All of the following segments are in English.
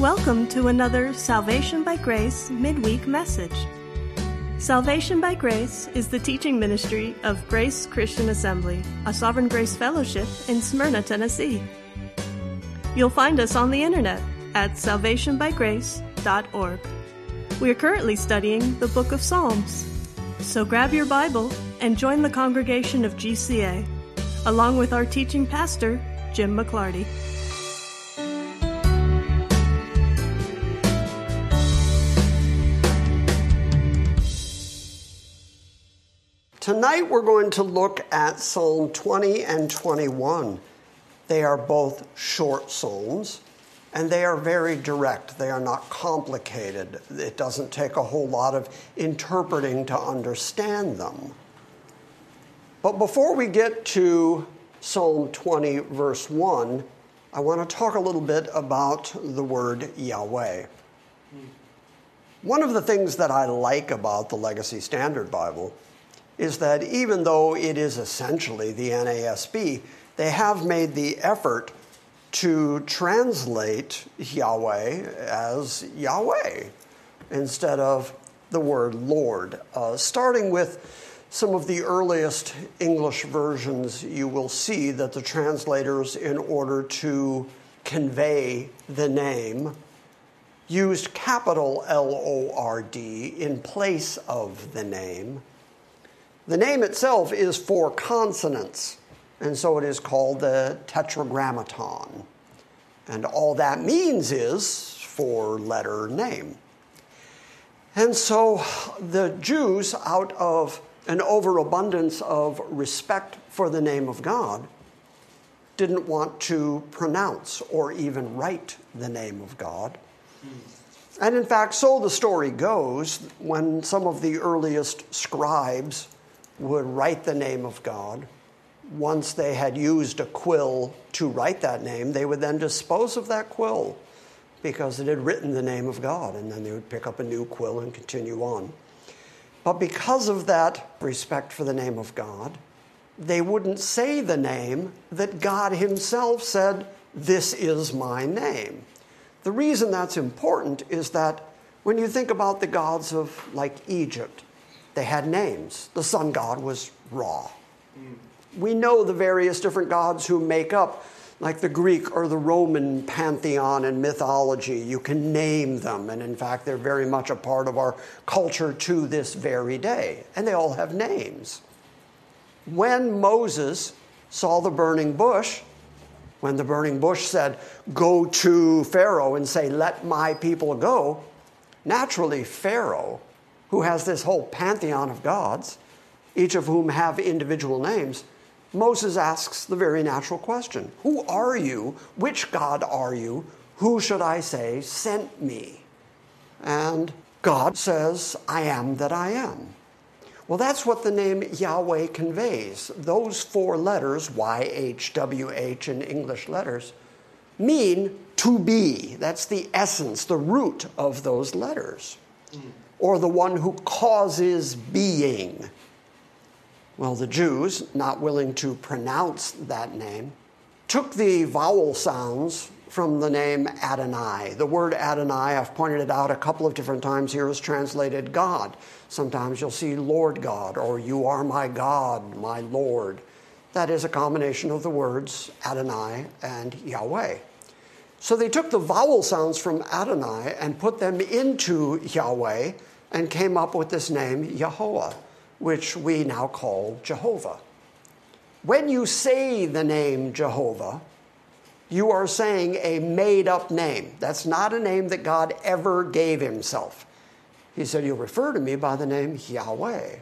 Welcome to another Salvation by Grace midweek message. Salvation by Grace is the teaching ministry of Grace Christian Assembly, a Sovereign Grace Fellowship in Smyrna, Tennessee. You'll find us on the internet at salvationbygrace.org. We are currently studying the book of Psalms. So grab your Bible and join the congregation of GCA, along with our teaching pastor, Jim McClarty. Tonight we're going to look at Psalm 20 and 21. They are both short psalms and they are very direct. They are not complicated. It doesn't take a whole lot of interpreting to understand them. But before we get to Psalm 20, verse 1, I want to talk a little bit about the word Yahweh. One of the things that I like about the Legacy Standard Bible is that even though it is essentially the NASB, they have made the effort to translate Yahweh as Yahweh instead of the word Lord. Uh, starting with some of the earliest English versions, you will see that the translators, in order to convey the name, used capital L O R D in place of the name the name itself is four consonants, and so it is called the Tetragrammaton. And all that means is four letter name. And so the Jews, out of an overabundance of respect for the name of God, didn't want to pronounce or even write the name of God. And in fact, so the story goes, when some of the earliest scribes would write the name of God. Once they had used a quill to write that name, they would then dispose of that quill because it had written the name of God, and then they would pick up a new quill and continue on. But because of that respect for the name of God, they wouldn't say the name that God Himself said, This is my name. The reason that's important is that when you think about the gods of like Egypt, they had names. The sun god was Ra. We know the various different gods who make up, like the Greek or the Roman pantheon and mythology. You can name them, and in fact, they're very much a part of our culture to this very day. And they all have names. When Moses saw the burning bush, when the burning bush said, Go to Pharaoh and say, Let my people go, naturally, Pharaoh who has this whole pantheon of gods, each of whom have individual names, Moses asks the very natural question Who are you? Which God are you? Who should I say sent me? And God says, I am that I am. Well, that's what the name Yahweh conveys. Those four letters, YHWH in English letters, mean to be. That's the essence, the root of those letters. Mm or the one who causes being. Well, the Jews, not willing to pronounce that name, took the vowel sounds from the name Adonai. The word Adonai, I've pointed it out a couple of different times here, is translated God. Sometimes you'll see Lord God or You are my God, my Lord. That is a combination of the words Adonai and Yahweh. So they took the vowel sounds from Adonai and put them into Yahweh and came up with this name, Yahweh, which we now call Jehovah. When you say the name Jehovah, you are saying a made up name. That's not a name that God ever gave himself. He said, You'll refer to me by the name Yahweh.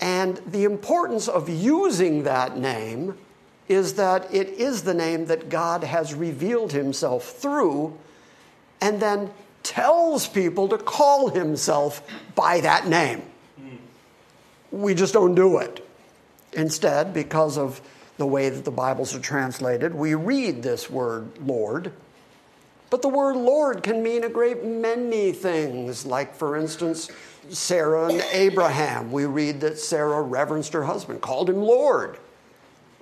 And the importance of using that name is that it is the name that God has revealed himself through, and then tells people to call himself by that name. We just don't do it. Instead, because of the way that the Bibles are translated, we read this word Lord. But the word Lord can mean a great many things, like, for instance, Sarah and Abraham. We read that Sarah reverenced her husband, called him Lord.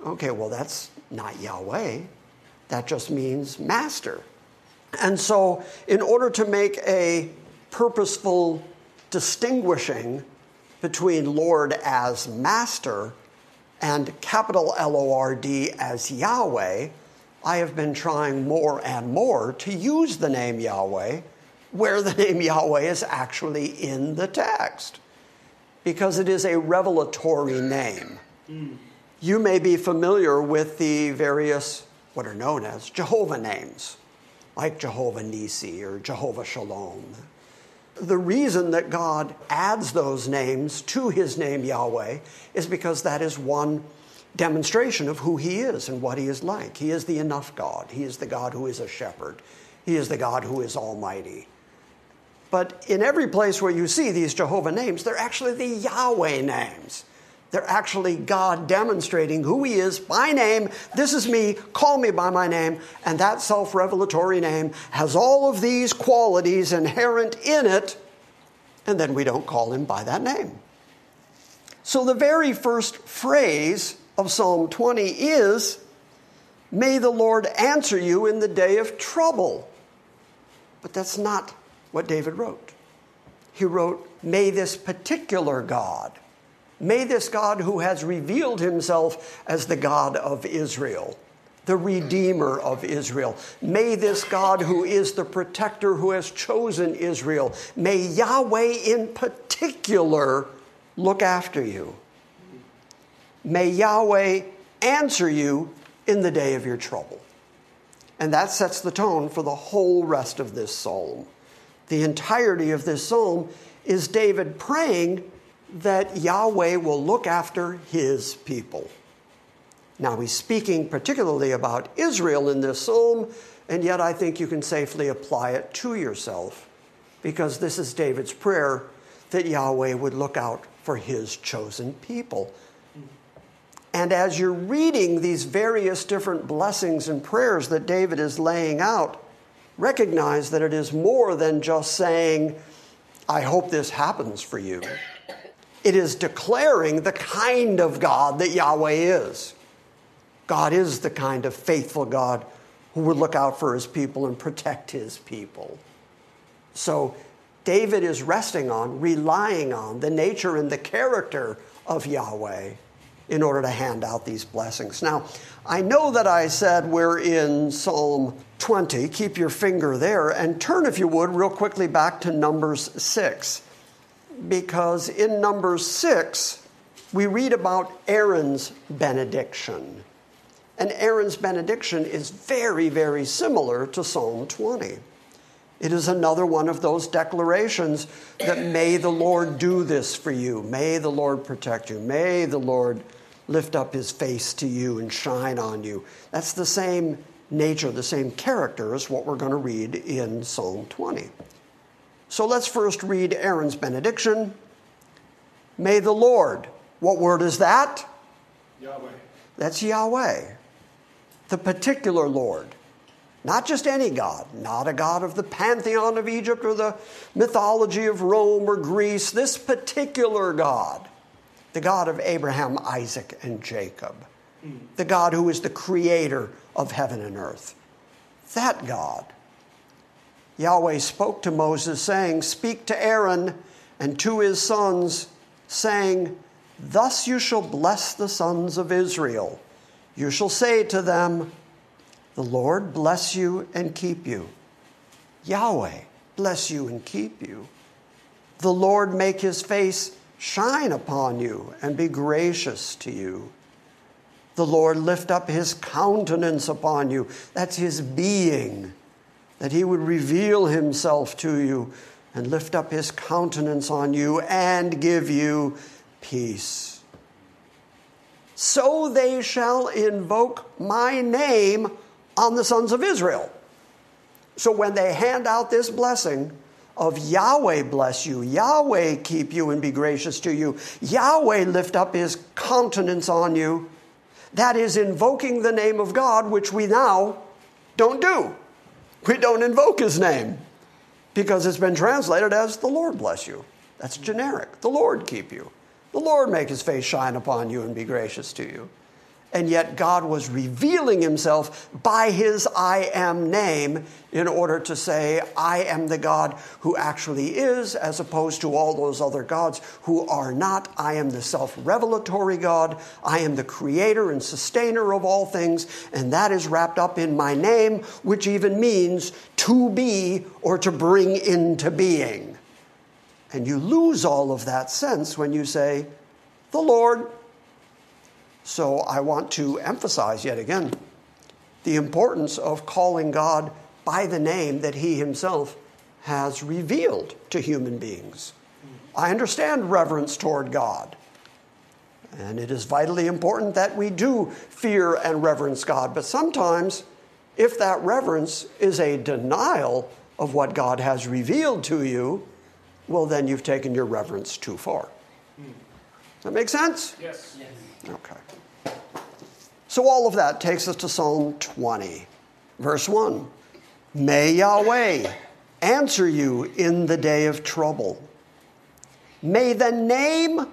Okay, well, that's not Yahweh. That just means master. And so, in order to make a purposeful distinguishing between Lord as Master and capital L O R D as Yahweh, I have been trying more and more to use the name Yahweh where the name Yahweh is actually in the text because it is a revelatory name. Mm. You may be familiar with the various, what are known as Jehovah names, like Jehovah Nisi or Jehovah Shalom. The reason that God adds those names to his name Yahweh is because that is one demonstration of who he is and what he is like. He is the enough God. He is the God who is a shepherd. He is the God who is almighty. But in every place where you see these Jehovah names, they're actually the Yahweh names. They're actually God demonstrating who He is by name. This is me, call me by my name. And that self revelatory name has all of these qualities inherent in it, and then we don't call Him by that name. So the very first phrase of Psalm 20 is May the Lord answer you in the day of trouble. But that's not what David wrote. He wrote, May this particular God May this God who has revealed himself as the God of Israel, the Redeemer of Israel, may this God who is the protector who has chosen Israel, may Yahweh in particular look after you. May Yahweh answer you in the day of your trouble. And that sets the tone for the whole rest of this psalm. The entirety of this psalm is David praying that Yahweh will look after his people. Now, he's speaking particularly about Israel in this psalm, and yet I think you can safely apply it to yourself because this is David's prayer that Yahweh would look out for his chosen people. And as you're reading these various different blessings and prayers that David is laying out, recognize that it is more than just saying, I hope this happens for you. It is declaring the kind of God that Yahweh is. God is the kind of faithful God who would look out for his people and protect his people. So David is resting on, relying on the nature and the character of Yahweh in order to hand out these blessings. Now, I know that I said we're in Psalm 20. Keep your finger there and turn, if you would, real quickly back to Numbers 6 because in Numbers 6, we read about Aaron's benediction. And Aaron's benediction is very, very similar to Psalm 20. It is another one of those declarations that may the Lord do this for you, may the Lord protect you, may the Lord lift up his face to you and shine on you. That's the same nature, the same character as what we're going to read in Psalm 20. So let's first read Aaron's benediction. May the Lord, what word is that? Yahweh. That's Yahweh, the particular Lord. Not just any God, not a God of the pantheon of Egypt or the mythology of Rome or Greece, this particular God, the God of Abraham, Isaac, and Jacob, mm. the God who is the creator of heaven and earth. That God Yahweh spoke to Moses, saying, Speak to Aaron and to his sons, saying, Thus you shall bless the sons of Israel. You shall say to them, The Lord bless you and keep you. Yahweh bless you and keep you. The Lord make his face shine upon you and be gracious to you. The Lord lift up his countenance upon you. That's his being that he would reveal himself to you and lift up his countenance on you and give you peace. So they shall invoke my name on the sons of Israel. So when they hand out this blessing of Yahweh bless you, Yahweh keep you and be gracious to you, Yahweh lift up his countenance on you, that is invoking the name of God, which we now don't do. We don't invoke his name because it's been translated as the Lord bless you. That's generic. The Lord keep you. The Lord make his face shine upon you and be gracious to you. And yet God was revealing himself by his I am name in order to say, I am the God who actually is, as opposed to all those other gods who are not. I am the self revelatory God. I am the creator and sustainer of all things, and that is wrapped up in my name, which even means to be or to bring into being. And you lose all of that sense when you say, the Lord. So I want to emphasize yet again the importance of calling God by the name that He Himself has revealed to human beings. I understand reverence toward God. And it is vitally important that we do fear and reverence God. But sometimes, if that reverence is a denial of what God has revealed to you, well, then you've taken your reverence too far. That makes sense? Yes. yes. Okay. So all of that takes us to Psalm 20, verse 1. May Yahweh answer you in the day of trouble. May the name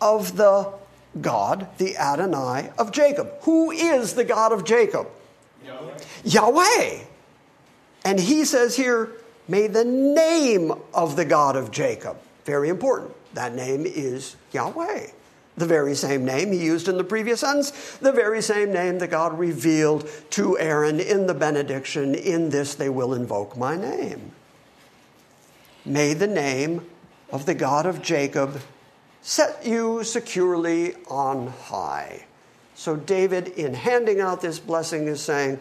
of the God, the Adonai of Jacob. Who is the God of Jacob? Yahweh. Yahweh. And he says here, may the name of the God of Jacob. Very important. That name is Yahweh. The very same name he used in the previous sentence, the very same name that God revealed to Aaron in the benediction. In this they will invoke my name. May the name of the God of Jacob set you securely on high. So, David, in handing out this blessing, is saying,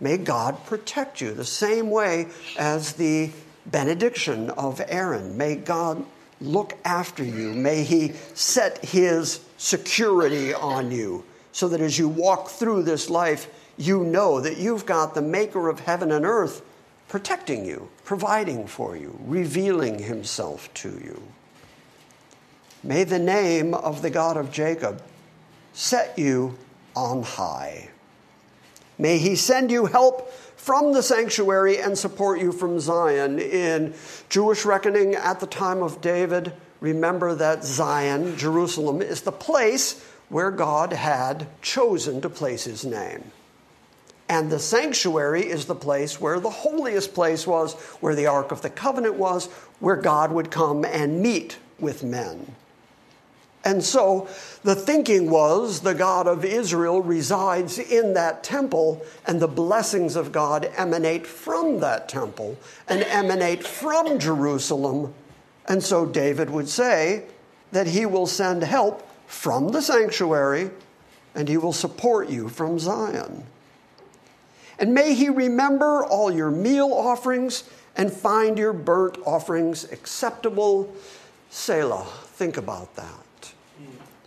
May God protect you, the same way as the benediction of Aaron. May God look after you. May He set His security on you so that as you walk through this life, you know that you've got the maker of heaven and earth protecting you, providing for you, revealing Himself to you. May the name of the God of Jacob set you on high. May He send you help from the sanctuary and support you from Zion. In Jewish reckoning at the time of David, remember that Zion, Jerusalem, is the place where God had chosen to place his name. And the sanctuary is the place where the holiest place was, where the Ark of the Covenant was, where God would come and meet with men. And so the thinking was the God of Israel resides in that temple, and the blessings of God emanate from that temple and emanate from Jerusalem. And so David would say that he will send help from the sanctuary and he will support you from Zion. And may he remember all your meal offerings and find your burnt offerings acceptable. Selah, think about that.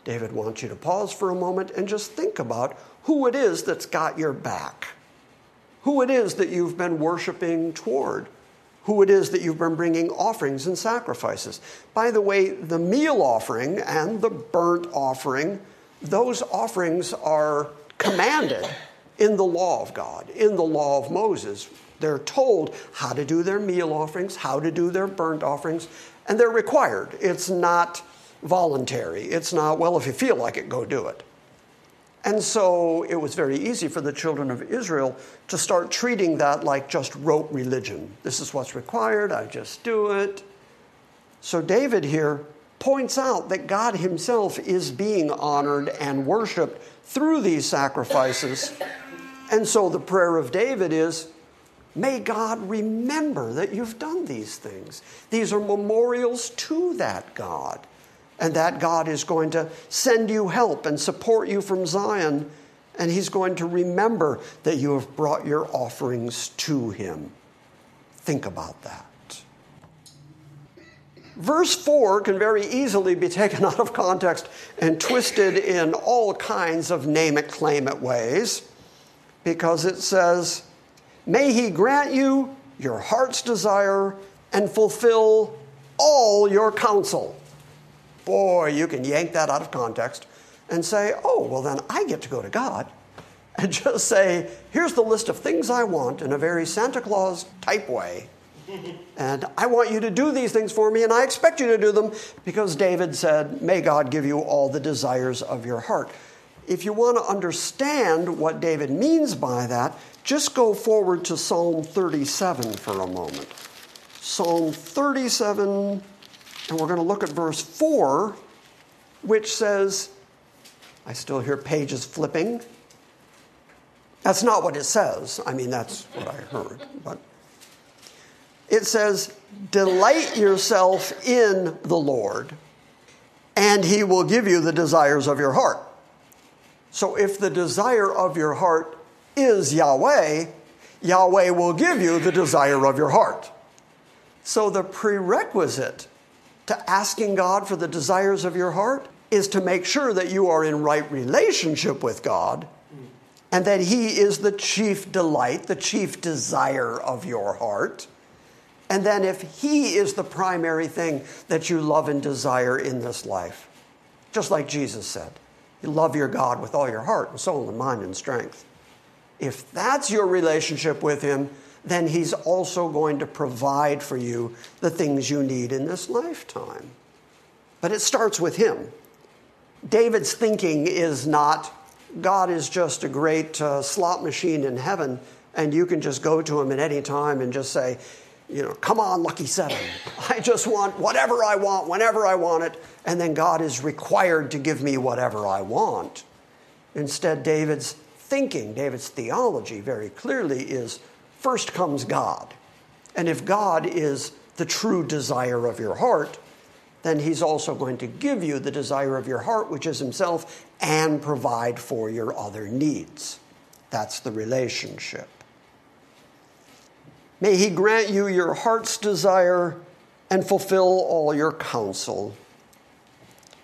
David wants you to pause for a moment and just think about who it is that's got your back, who it is that you've been worshiping toward, who it is that you've been bringing offerings and sacrifices. By the way, the meal offering and the burnt offering, those offerings are commanded in the law of God, in the law of Moses. They're told how to do their meal offerings, how to do their burnt offerings, and they're required. It's not voluntary. It's not, well, if you feel like it, go do it. And so it was very easy for the children of Israel to start treating that like just rote religion. This is what's required, I just do it. So David here points out that God himself is being honored and worshiped through these sacrifices. And so the prayer of David is, May God remember that you've done these things. These are memorials to that God and that God is going to send you help and support you from Zion, and He's going to remember that you have brought your offerings to Him. Think about that. Verse 4 can very easily be taken out of context and twisted in all kinds of name it, claim it ways because it says, May He grant you your heart's desire and fulfill all your counsel. Boy, you can yank that out of context and say, oh, well, then I get to go to God and just say, here's the list of things I want in a very Santa Claus type way. And I want you to do these things for me, and I expect you to do them because David said, May God give you all the desires of your heart. if you want to understand what David means by that, just go forward to Psalm 37 for a moment. Psalm 37, and we're going to look at verse 4, which says, I still hear pages flipping. That's not what it says. I mean, that's what I heard. But it says, Delight yourself in the Lord, and he will give you the desires of your heart. So if the desire of your heart is Yahweh, Yahweh will give you the desire of your heart. So the prerequisite to asking God for the desires of your heart is to make sure that you are in right relationship with God and that He is the chief delight, the chief desire of your heart. And then if He is the primary thing that you love and desire in this life, just like Jesus said, you love your God with all your heart and soul and mind and strength. If that's your relationship with Him, then He's also going to provide for you the things you need in this lifetime. But it starts with Him. David's thinking is not, God is just a great uh, slot machine in heaven, and you can just go to Him at any time and just say, you know, come on, lucky seven. I just want whatever I want, whenever I want it, and then God is required to give me whatever I want. Instead, David's thinking, David's theology very clearly is first comes God. And if God is the true desire of your heart, then He's also going to give you the desire of your heart, which is Himself, and provide for your other needs. That's the relationship. May He grant you your heart's desire and fulfill all your counsel.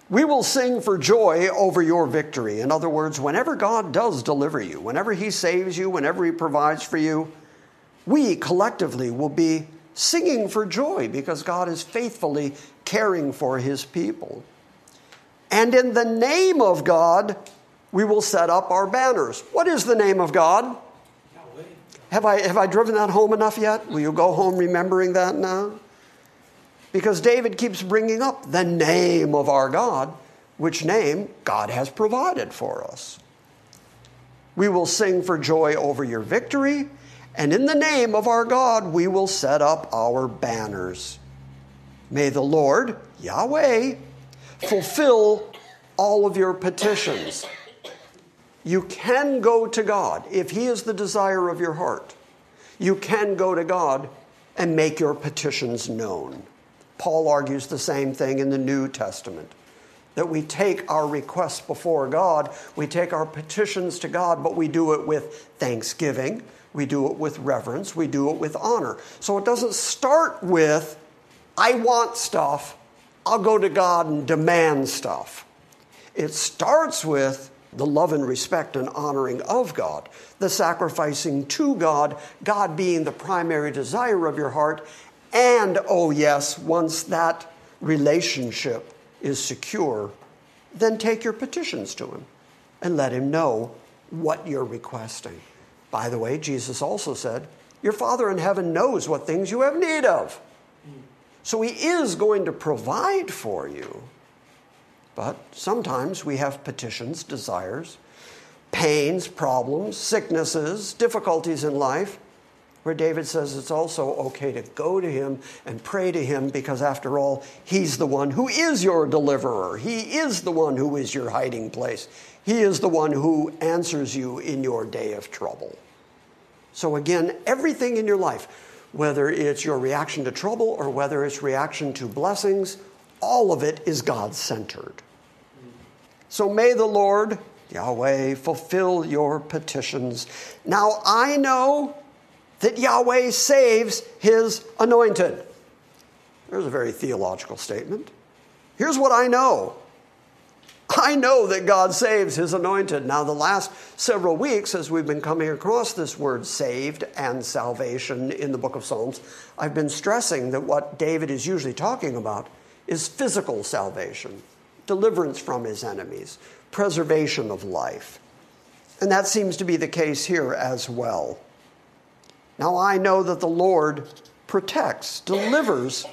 We will sing for joy over your victory. In other words, whenever God does deliver you, whenever He saves you, whenever He provides for you, we collectively will be singing for joy because God is faithfully caring for His people. And in the name of God, we will set up our banners. What is the name of God? Have I, have I driven that home enough yet? Will you go home remembering that now? Because David keeps bringing up the name of our God, which name God has provided for us. We will sing for joy over your victory, and in the name of our God, we will set up our banners. May the Lord, Yahweh, fulfill all of your petitions. You can go to God if He is the desire of your heart. You can go to God and make your petitions known. Paul argues the same thing in the New Testament that we take our requests before God, we take our petitions to God, but we do it with thanksgiving, we do it with reverence, we do it with honor. So it doesn't start with, I want stuff, I'll go to God and demand stuff. It starts with, the love and respect and honoring of God, the sacrificing to God, God being the primary desire of your heart, and, oh yes, once that relationship is secure, then take your petitions to Him and let Him know what you're requesting. By the way, Jesus also said, Your Father in heaven knows what things you have need of. So He is going to provide for you. But sometimes we have petitions, desires, pains, problems, sicknesses, difficulties in life, where David says it's also okay to go to him and pray to him because, after all, he's the one who is your deliverer. He is the one who is your hiding place. He is the one who answers you in your day of trouble. So, again, everything in your life, whether it's your reaction to trouble or whether it's reaction to blessings, all of it is God centered. So may the Lord, Yahweh, fulfill your petitions. Now I know that Yahweh saves his anointed. There's a very theological statement. Here's what I know I know that God saves his anointed. Now, the last several weeks, as we've been coming across this word saved and salvation in the book of Psalms, I've been stressing that what David is usually talking about is physical salvation deliverance from his enemies, preservation of life. And that seems to be the case here as well. Now, I know that the Lord protects, delivers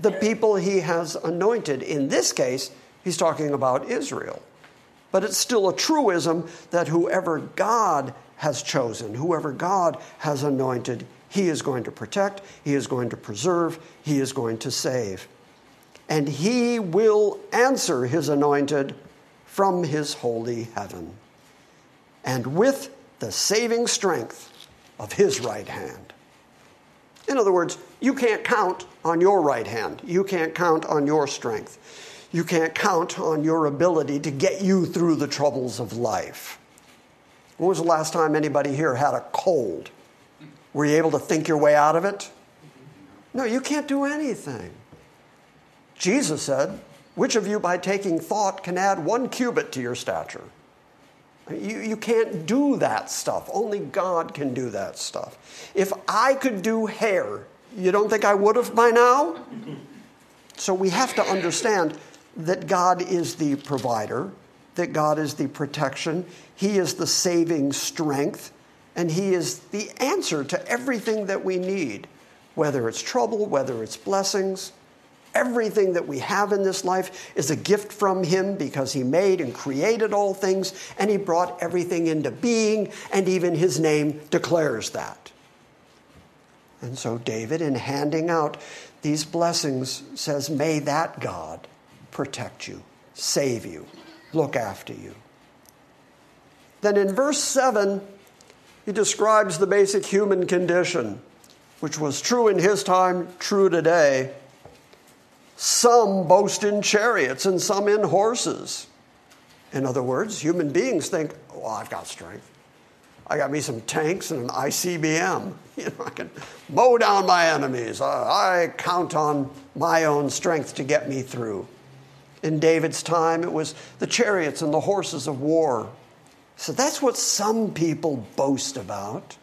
the people he has anointed. In this case, he's talking about Israel. But it's still a truism that whoever God has chosen, whoever God has anointed, he is going to protect, he is going to preserve, he is going to save. And he will answer his anointed from his holy heaven and with the saving strength of his right hand. In other words, you can't count on your right hand. You can't count on your strength. You can't count on your ability to get you through the troubles of life. When was the last time anybody here had a cold? Were you able to think your way out of it? No, you can't do anything. Jesus said, Which of you, by taking thought, can add one cubit to your stature? You, you can't do that stuff. Only God can do that stuff. If I could do hair, you don't think I would have by now? So we have to understand that God is the provider, that God is the protection, He is the saving strength, and He is the answer to everything that we need, whether it's trouble, whether it's blessings. Everything that we have in this life is a gift from Him because He made and created all things and He brought everything into being, and even His name declares that. And so, David, in handing out these blessings, says, May that God protect you, save you, look after you. Then in verse 7, he describes the basic human condition, which was true in his time, true today. Some boast in chariots and some in horses. In other words, human beings think, well, I've got strength. I got me some tanks and an ICBM. You know, I can mow down my enemies. I count on my own strength to get me through. In David's time, it was the chariots and the horses of war. So that's what some people boast about.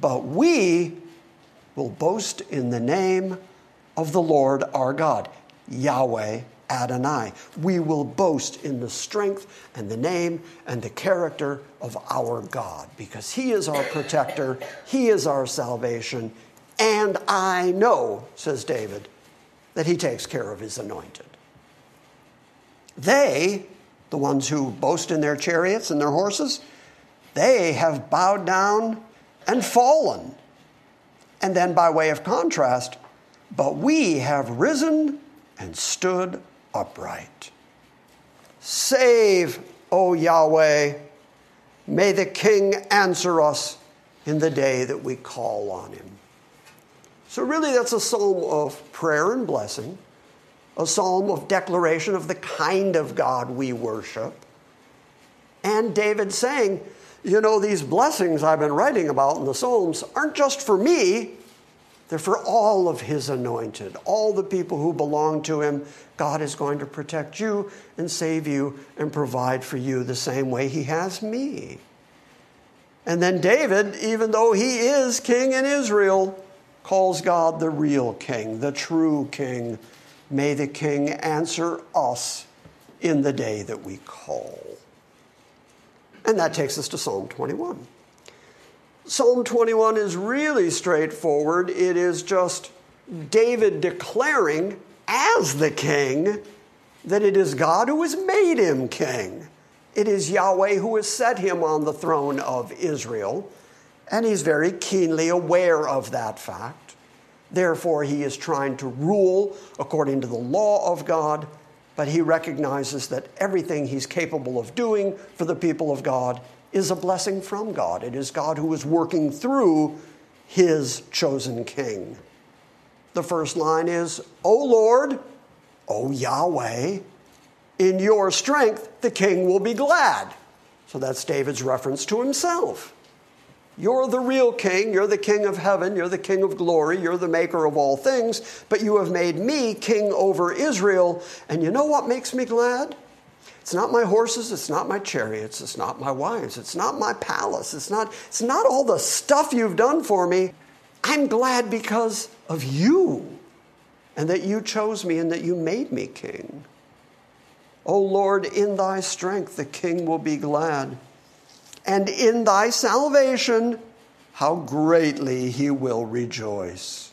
But we will boast in the name of the Lord our God, Yahweh Adonai. We will boast in the strength and the name and the character of our God because He is our protector, He is our salvation, and I know, says David, that He takes care of His anointed. They, the ones who boast in their chariots and their horses, they have bowed down and fallen. And then, by way of contrast, but we have risen and stood upright. Save, O Yahweh. May the King answer us in the day that we call on him. So, really, that's a psalm of prayer and blessing, a psalm of declaration of the kind of God we worship. And David saying, you know, these blessings I've been writing about in the Psalms aren't just for me, they're for all of his anointed, all the people who belong to him. God is going to protect you and save you and provide for you the same way he has me. And then David, even though he is king in Israel, calls God the real king, the true king. May the king answer us in the day that we call. And that takes us to Psalm 21. Psalm 21 is really straightforward. It is just David declaring as the king that it is God who has made him king. It is Yahweh who has set him on the throne of Israel, and he's very keenly aware of that fact. Therefore, he is trying to rule according to the law of God, but he recognizes that everything he's capable of doing for the people of God is a blessing from God. It is God who is working through his chosen king. The first line is, O Lord, O Yahweh, in your strength the king will be glad. So that's David's reference to himself. You're the real king. You're the king of heaven. You're the king of glory. You're the maker of all things. But you have made me king over Israel. And you know what makes me glad? It's not my horses, it's not my chariots, it's not my wives, it's not my palace, it's not, it's not all the stuff you've done for me. I'm glad because of you and that you chose me and that you made me king. O Lord, in thy strength the king will be glad, and in thy salvation how greatly he will rejoice.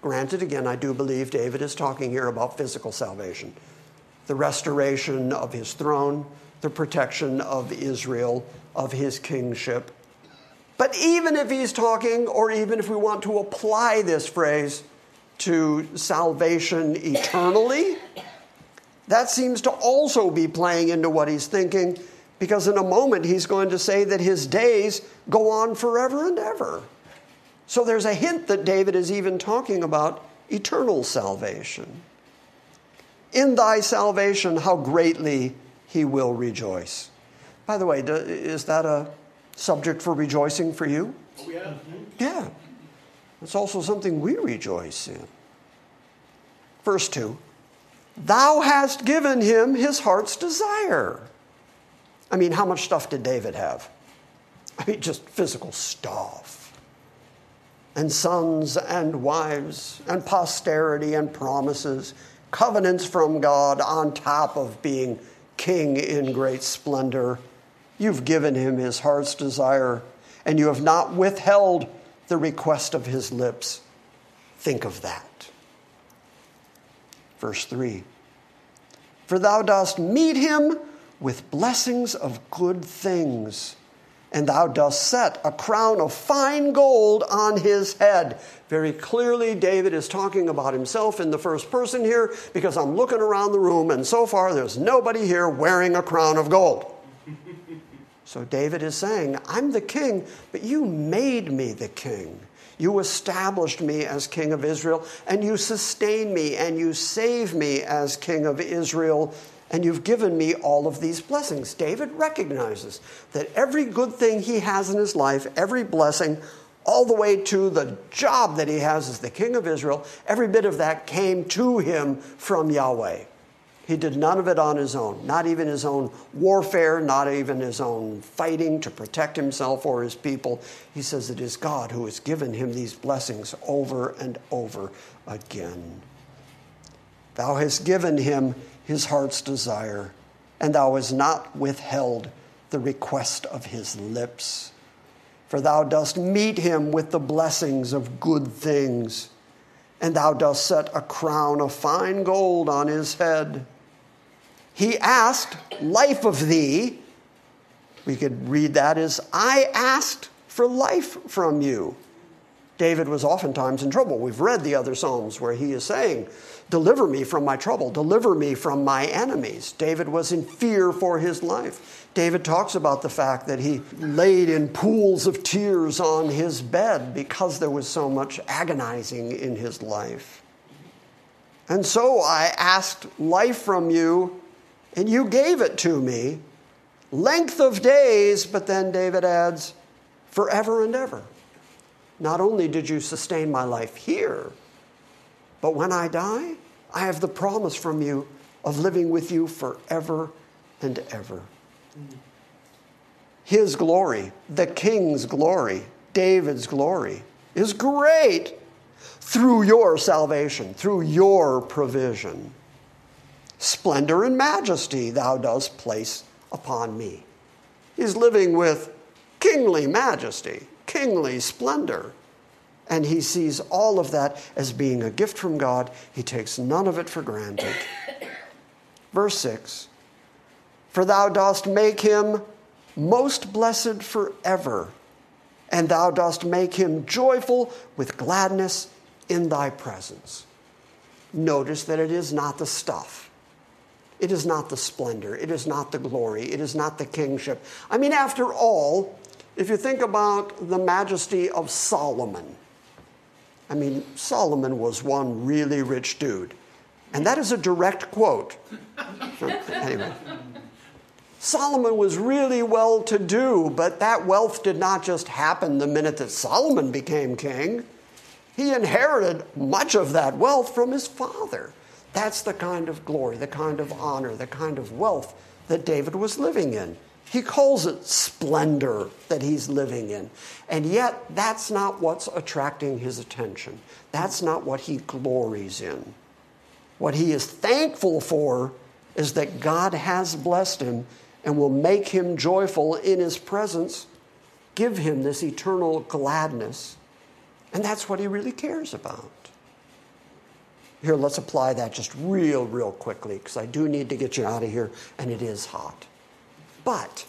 Granted, again, I do believe David is talking here about physical salvation the restoration of his throne, the protection of Israel, of his kingship. But even if he's talking, or even if we want to apply this phrase to salvation eternally, that seems to also be playing into what he's thinking, because in a moment he's going to say that his days go on forever and ever. So there's a hint that David is even talking about eternal salvation. In thy salvation, how greatly he will rejoice. By the way, is that a subject for rejoicing for you? Oh, yeah. Yeah. It's also something we rejoice in. Verse 2 Thou hast given him his heart's desire. I mean, how much stuff did David have? I mean, just physical stuff. And sons and wives and posterity and promises, covenants from God on top of being king in great splendor. You've given him his heart's desire, and you have not withheld the request of his lips. Think of that. Verse 3 For thou dost meet him with blessings of good things, and thou dost set a crown of fine gold on his head. Very clearly, David is talking about himself in the first person here because I'm looking around the room, and so far there's nobody here wearing a crown of gold. So David is saying, I'm the king, but you made me the king. You established me as king of Israel, and you sustain me, and you save me as king of Israel, and you've given me all of these blessings. David recognizes that every good thing he has in his life, every blessing, all the way to the job that he has as the king of Israel, every bit of that came to him from Yahweh. He did none of it on his own, not even his own warfare, not even his own fighting to protect himself or his people. He says it is God who has given him these blessings over and over again. Thou hast given him his heart's desire, and thou hast not withheld the request of his lips. For thou dost meet him with the blessings of good things, and thou dost set a crown of fine gold on his head. He asked life of thee. We could read that as, I asked for life from you. David was oftentimes in trouble. We've read the other Psalms where he is saying, Deliver me from my trouble, deliver me from my enemies. David was in fear for his life. David talks about the fact that he laid in pools of tears on his bed because there was so much agonizing in his life. And so I asked life from you and you gave it to me. Length of days, but then David adds, forever and ever. Not only did you sustain my life here, but when I die, I have the promise from you of living with you forever and ever. His glory, the king's glory, David's glory, is great through your salvation, through your provision splendor and majesty thou dost place upon me. He's living with kingly majesty, kingly splendor. And he sees all of that as being a gift from God. He takes none of it for granted. Verse 6 For thou dost make him most blessed forever, and thou dost make him joyful with gladness in thy presence. Notice that it is not the stuff it is not the splendor. It is not the glory. It is not the kingship. I mean, after all, if you think about the majesty of Solomon, I mean, Solomon was one really rich dude. And that is a direct quote. anyway. Solomon was really well to do, but that wealth did not just happen the minute that Solomon became king. He inherited much of that wealth from his father. That's the kind of glory, the kind of honor, the kind of wealth that David was living in. He calls it splendor that he's living in. And yet, that's not what's attracting his attention. That's not what he glories in. What he is thankful for is that God has blessed him and will make him joyful in his presence, give him this eternal gladness. And that's what he really cares about. Here, let's apply that just real, real quickly because I do need to get you out of here and it is hot. But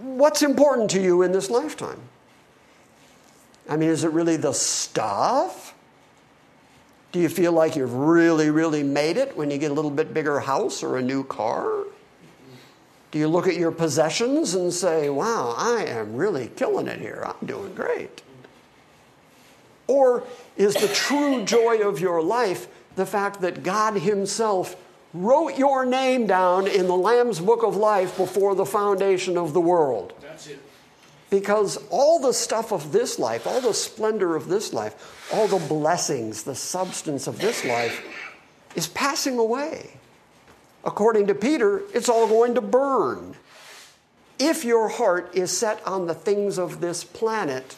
what's important to you in this lifetime? I mean, is it really the stuff? Do you feel like you've really, really made it when you get a little bit bigger house or a new car? Do you look at your possessions and say, wow, I am really killing it here? I'm doing great. Or is the true joy of your life the fact that God Himself wrote your name down in the Lamb's Book of Life before the foundation of the world? That's it. Because all the stuff of this life, all the splendor of this life, all the blessings, the substance of this life is passing away. According to Peter, it's all going to burn. If your heart is set on the things of this planet,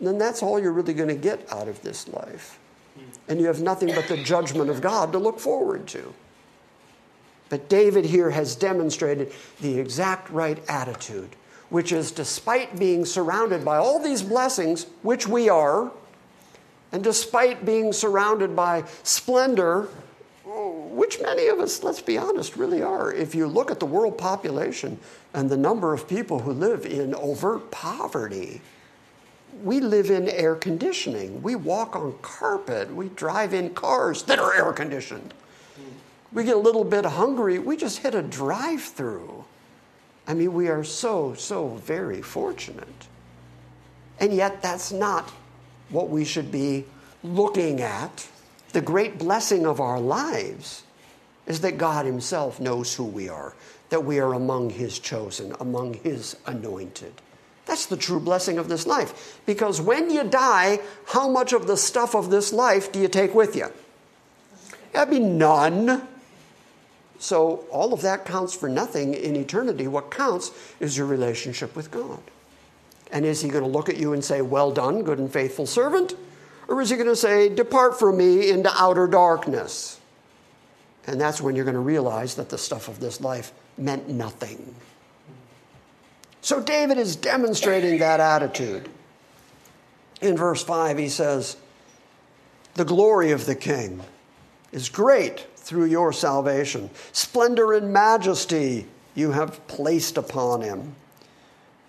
then that's all you're really going to get out of this life. And you have nothing but the judgment of God to look forward to. But David here has demonstrated the exact right attitude which is despite being surrounded by all these blessings, which we are, and despite being surrounded by splendor, which many of us, let's be honest, really are. If you look at the world population and the number of people who live in overt poverty, we live in air conditioning. We walk on carpet. We drive in cars that are air conditioned. We get a little bit hungry, we just hit a drive through. I mean, we are so, so very fortunate. And yet, that's not what we should be looking at. The great blessing of our lives is that God Himself knows who we are, that we are among His chosen, among His anointed. That's the true blessing of this life. Because when you die, how much of the stuff of this life do you take with you? That'd be none. So all of that counts for nothing in eternity. What counts is your relationship with God. And is he going to look at you and say, Well done, good and faithful servant? Or is he going to say, Depart from me into outer darkness? And that's when you're going to realize that the stuff of this life meant nothing. So David is demonstrating that attitude. In verse 5, he says, The glory of the king is great through your salvation. Splendor and majesty you have placed upon him.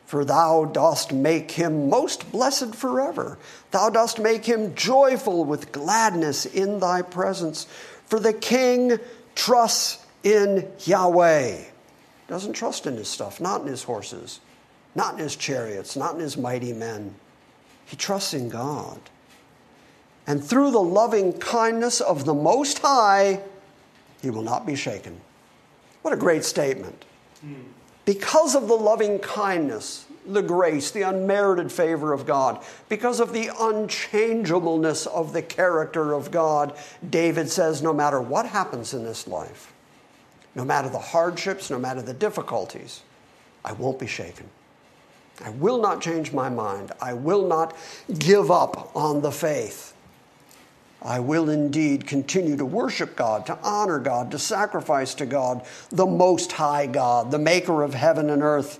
For thou dost make him most blessed forever. Thou dost make him joyful with gladness in thy presence. For the king trusts in Yahweh. Doesn't trust in his stuff, not in his horses, not in his chariots, not in his mighty men. He trusts in God. And through the loving kindness of the Most High, he will not be shaken. What a great statement. Because of the loving kindness, the grace, the unmerited favor of God, because of the unchangeableness of the character of God, David says no matter what happens in this life, no matter the hardships, no matter the difficulties, I won't be shaken. I will not change my mind. I will not give up on the faith. I will indeed continue to worship God, to honor God, to sacrifice to God, the Most High God, the maker of heaven and earth.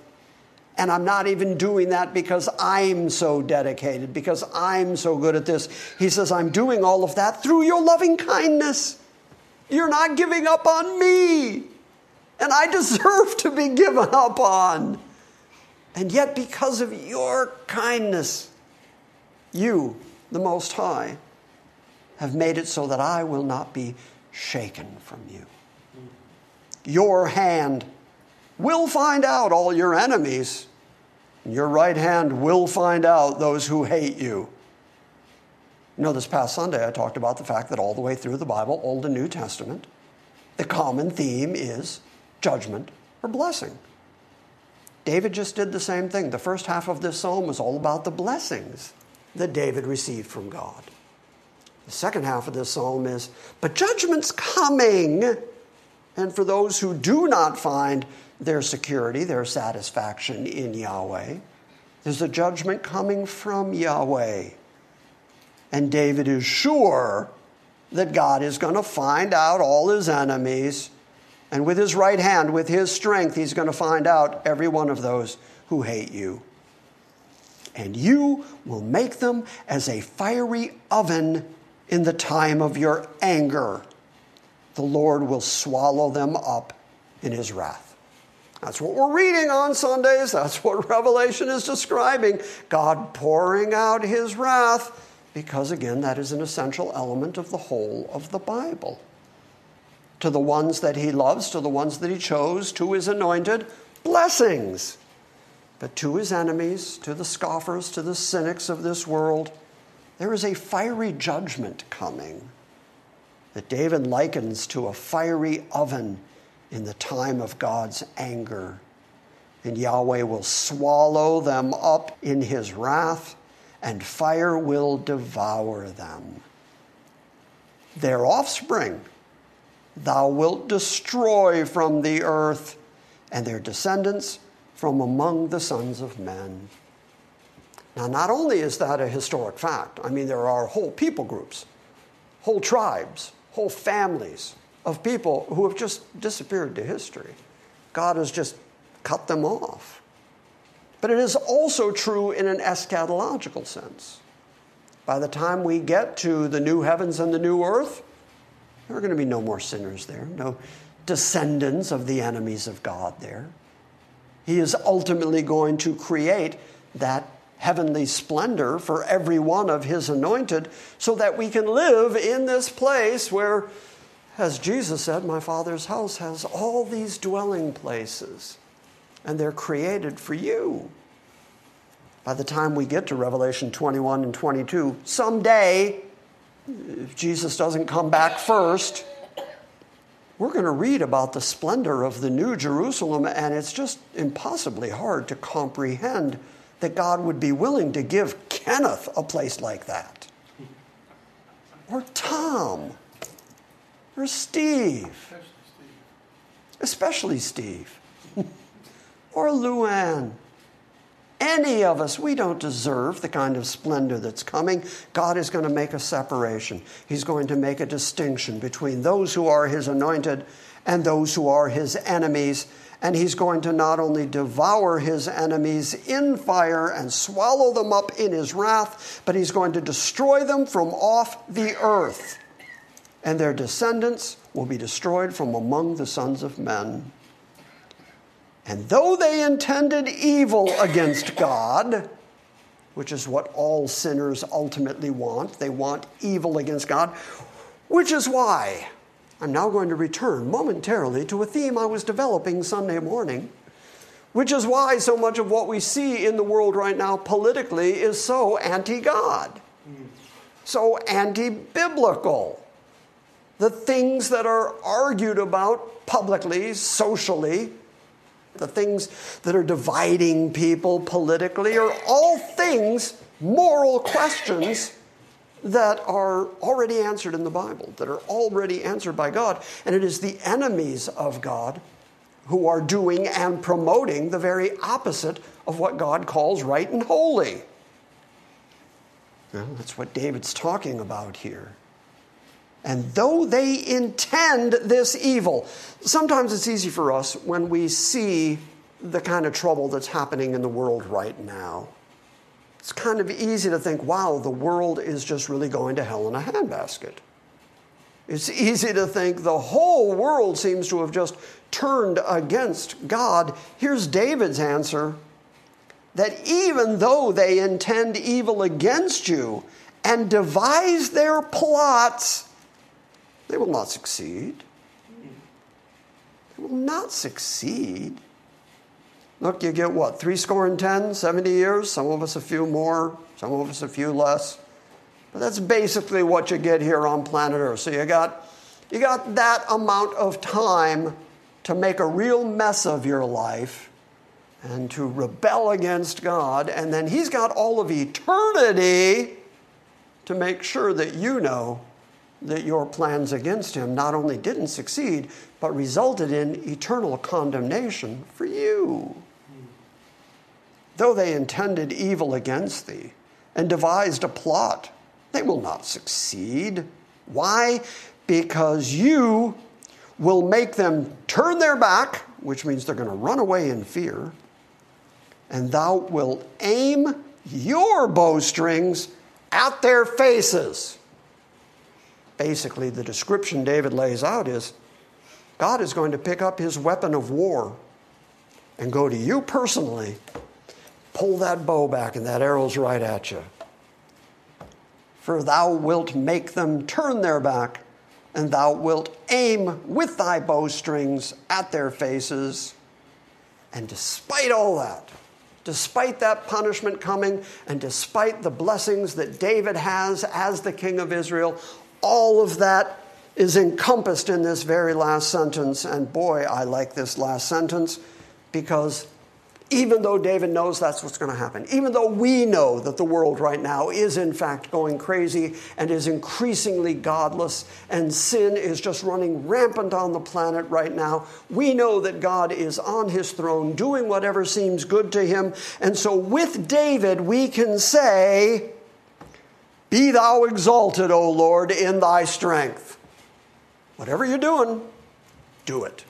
And I'm not even doing that because I'm so dedicated, because I'm so good at this. He says, I'm doing all of that through your loving kindness. You're not giving up on me. And I deserve to be given up on. And yet, because of your kindness, you, the Most High, have made it so that I will not be shaken from you. Your hand will find out all your enemies, your right hand will find out those who hate you. You know, this past Sunday I talked about the fact that all the way through the Bible, Old and New Testament, the common theme is judgment or blessing. David just did the same thing. The first half of this psalm was all about the blessings that David received from God. The second half of this psalm is, But judgment's coming. And for those who do not find their security, their satisfaction in Yahweh, there's a judgment coming from Yahweh. And David is sure that God is going to find out all his enemies. And with his right hand, with his strength, he's going to find out every one of those who hate you. And you will make them as a fiery oven in the time of your anger. The Lord will swallow them up in his wrath. That's what we're reading on Sundays. That's what Revelation is describing. God pouring out his wrath, because again, that is an essential element of the whole of the Bible. To the ones that he loves, to the ones that he chose, to his anointed, blessings. But to his enemies, to the scoffers, to the cynics of this world, there is a fiery judgment coming that David likens to a fiery oven in the time of God's anger. And Yahweh will swallow them up in his wrath, and fire will devour them. Their offspring thou wilt destroy from the earth, and their descendants from among the sons of men. Now, not only is that a historic fact, I mean, there are whole people groups, whole tribes, whole families of people who have just disappeared to history. God has just cut them off. But it is also true in an eschatological sense. By the time we get to the new heavens and the new earth, there are going to be no more sinners there, no descendants of the enemies of God there. He is ultimately going to create that heavenly splendor for every one of his anointed so that we can live in this place where, as Jesus said, my Father's house has all these dwelling places, and they're created for you. By the time we get to Revelation 21 and 22, someday, if Jesus doesn't come back first, we're going to read about the splendor of the New Jerusalem, and it's just impossibly hard to comprehend that God would be willing to give Kenneth a place like that. Or Tom. Or Steve. Especially Steve. or Luann. Any of us, we don't deserve the kind of splendor that's coming. God is going to make a separation. He's going to make a distinction between those who are His anointed and those who are His enemies and he's going to not only devour his enemies in fire and swallow them up in his wrath, but he's going to destroy them from off the earth. And their descendants will be destroyed from among the sons of men. And though they intended evil against God, which is what all sinners ultimately want, they want evil against God, which is why I'm now going to return momentarily to a theme I was developing Sunday morning, which is why so much of what we see in the world right now politically is so anti God, so anti biblical. The things that are argued about publicly, socially, the things that are dividing people politically are all things, moral questions that are already answered in the Bible, that are already answered by God. And it is the enemies of God who are doing and promoting the very opposite of what God calls right and holy. Well, that's what David's talking about here. And though they intend this evil, sometimes it's easy for us when we see the kind of trouble that's happening in the world right now it's kind of easy to think, wow, the world is just really going to hell in a handbasket. It's easy to think the whole world seems to have just turned against God. Here's David's answer that even though they intend evil against you and devise their plots, they will not succeed. They will not succeed. Look, you get what, three score and ten, 70 years? Some of us a few more, some of us a few less. But that's basically what you get here on planet Earth. So you got, you got that amount of time to make a real mess of your life and to rebel against God. And then He's got all of eternity to make sure that you know that your plans against Him not only didn't succeed, but resulted in eternal condemnation for you though they intended evil against thee and devised a plot, they will not succeed. Why? Because you will make them turn their back, which means they're going to run away in fear, and thou wilt aim your bowstrings at their faces. Basically, the description David lays out is God is going to pick up his weapon of war and go to you personally, pull that bow back and that arrow's right at you. For thou wilt make them turn their back, and thou wilt aim with thy bowstrings at their faces. And despite all that, despite that punishment coming, and despite the blessings that David has as the king of Israel, all of that is encompassed in this very last sentence. And boy, I like this last sentence because even though David knows that's what's going to happen, even though we know that the world right now is in fact going crazy and is increasingly godless, and sin is just running rampant on the planet right now, we know that God is on his throne doing whatever seems good to him. And so with David, we can say, Be thou exalted, O Lord, in thy strength. Whatever you're doing, do it.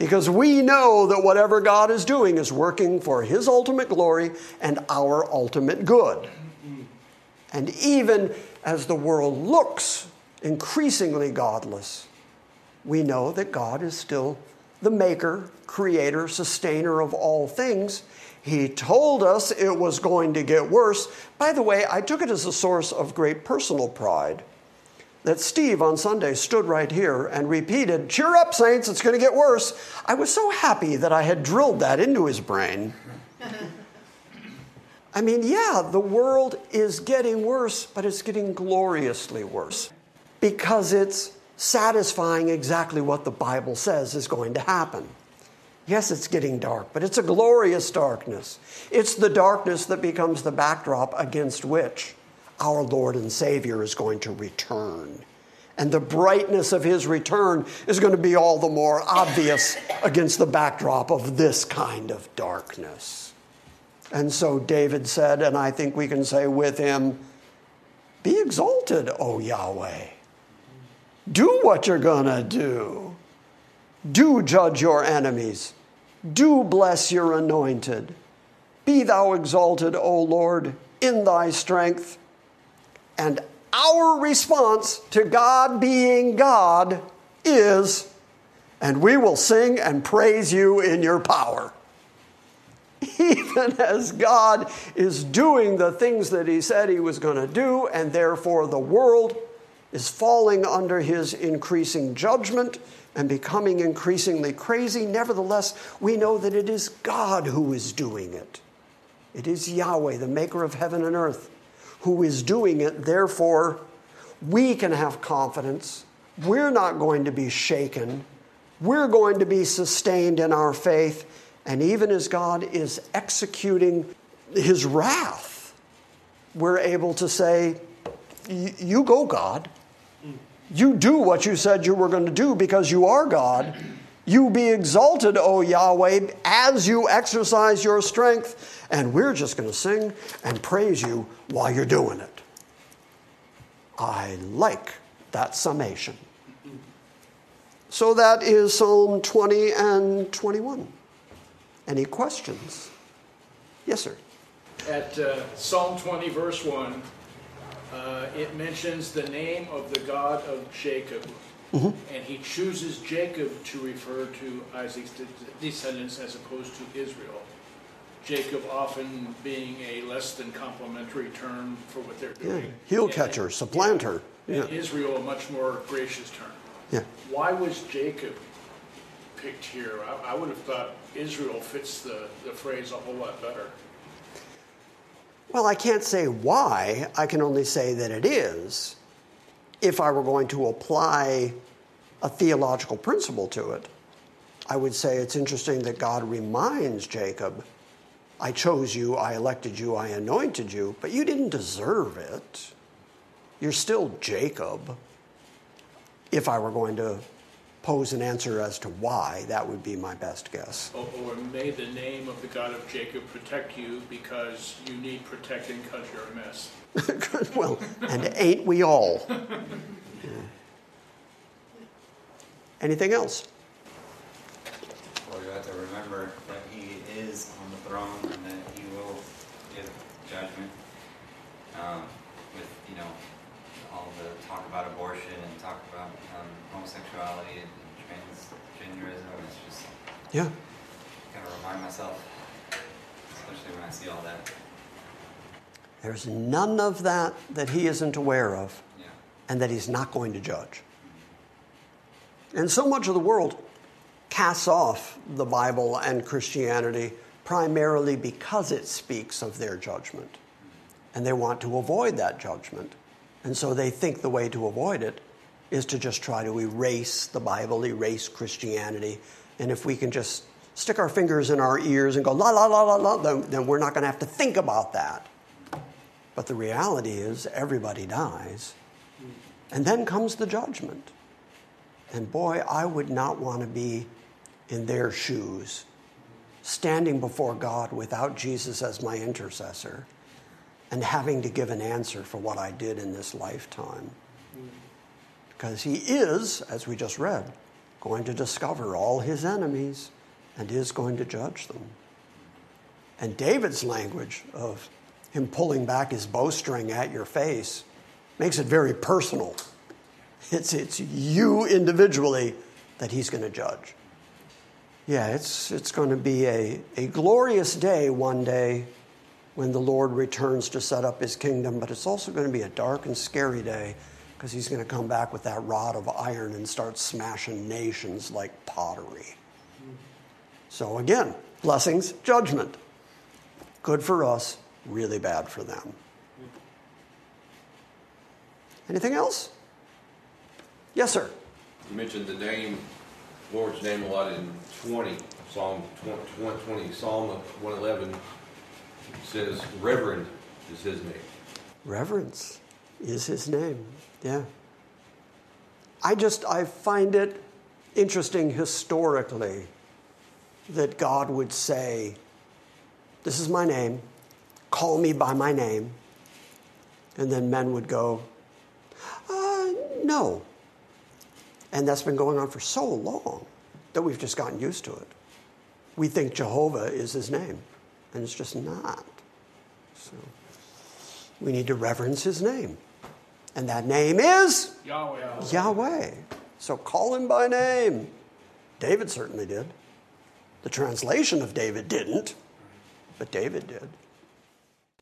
Because we know that whatever God is doing is working for His ultimate glory and our ultimate good. And even as the world looks increasingly godless, we know that God is still the maker, creator, sustainer of all things. He told us it was going to get worse. By the way, I took it as a source of great personal pride that Steve on Sunday stood right here and repeated, Cheer up, saints, it's going to get worse. I was so happy that I had drilled that into his brain. I mean, yeah, the world is getting worse, but it's getting gloriously worse because it's satisfying exactly what the Bible says is going to happen. Yes, it's getting dark, but it's a glorious darkness. It's the darkness that becomes the backdrop against which our Lord and Savior is going to return. And the brightness of his return is going to be all the more obvious against the backdrop of this kind of darkness. And so David said, and I think we can say with him, Be exalted, O Yahweh. Do what you're going to do. Do judge your enemies. Do bless your anointed. Be thou exalted, O Lord, in thy strength. And our response to God being God is, and we will sing and praise you in your power. Even as God is doing the things that He said He was going to do, and therefore the world is falling under His increasing judgment and becoming increasingly crazy, nevertheless, we know that it is God who is doing it. It is Yahweh, the maker of heaven and earth who is doing it. Therefore, we can have confidence. We're not going to be shaken. We're going to be sustained in our faith. And even as God is executing his wrath, we're able to say, You go, God. You do what you said you were going to do because you are God. You be exalted, O Yahweh, as you exercise your strength, and we're just going to sing and praise you while you're doing it. I like that summation. So that is Psalm 20 and 21. Any questions? Yes, sir. At uh, Psalm 20, verse 1, uh, it mentions the name of the God of Jacob Mm-hmm. And he chooses Jacob to refer to Isaac's descendants as opposed to Israel. Jacob often being a less than complimentary term for what they're doing. Yeah. Heel catcher, and, supplanter. Yeah. And Israel, a much more gracious term. Yeah. Why was Jacob picked here? I, I would have thought Israel fits the, the phrase a whole lot better. Well, I can't say why. I can only say that it is if I were going to apply a theological principle to it, I would say it's interesting that God reminds Jacob, I chose you, I elected you, I anointed you, but you didn't deserve it. You're still Jacob. If I were going to pose an answer as to why, that would be my best guess. Or, may the name of the God of Jacob protect you because you need protecting because you're a mess. well, and ain't we all? Yeah. Anything else? Well, you have to remember that he is on the throne and that he will give judgment. Um, with you know all the talk about abortion and talk about um, homosexuality and transgenderism, it's just yeah. Gotta remind myself, especially when I see all that. There's none of that that he isn't aware of and that he's not going to judge. And so much of the world casts off the Bible and Christianity primarily because it speaks of their judgment. And they want to avoid that judgment. And so they think the way to avoid it is to just try to erase the Bible, erase Christianity. And if we can just stick our fingers in our ears and go la la la la la, then, then we're not going to have to think about that. But the reality is, everybody dies. And then comes the judgment. And boy, I would not want to be in their shoes, standing before God without Jesus as my intercessor and having to give an answer for what I did in this lifetime. Because he is, as we just read, going to discover all his enemies and is going to judge them. And David's language of him pulling back his bowstring at your face makes it very personal. It's, it's you individually that he's going to judge. Yeah, it's, it's going to be a, a glorious day one day when the Lord returns to set up his kingdom, but it's also going to be a dark and scary day because he's going to come back with that rod of iron and start smashing nations like pottery. So, again, blessings, judgment. Good for us, really bad for them. Anything else? Yes, sir. You mentioned the name, Lord's name a lot in 20, Psalm 20, 20 Psalm 111 says, Reverend is his name. Reverence is his name. Yeah. I just I find it interesting historically that God would say, "This is my name. Call me by my name." And then men would go, uh, "No." And that's been going on for so long that we've just gotten used to it. We think Jehovah is his name, and it's just not. So we need to reverence his name. And that name is Yahweh. Yahweh. So call him by name. David certainly did. The translation of David didn't, but David did.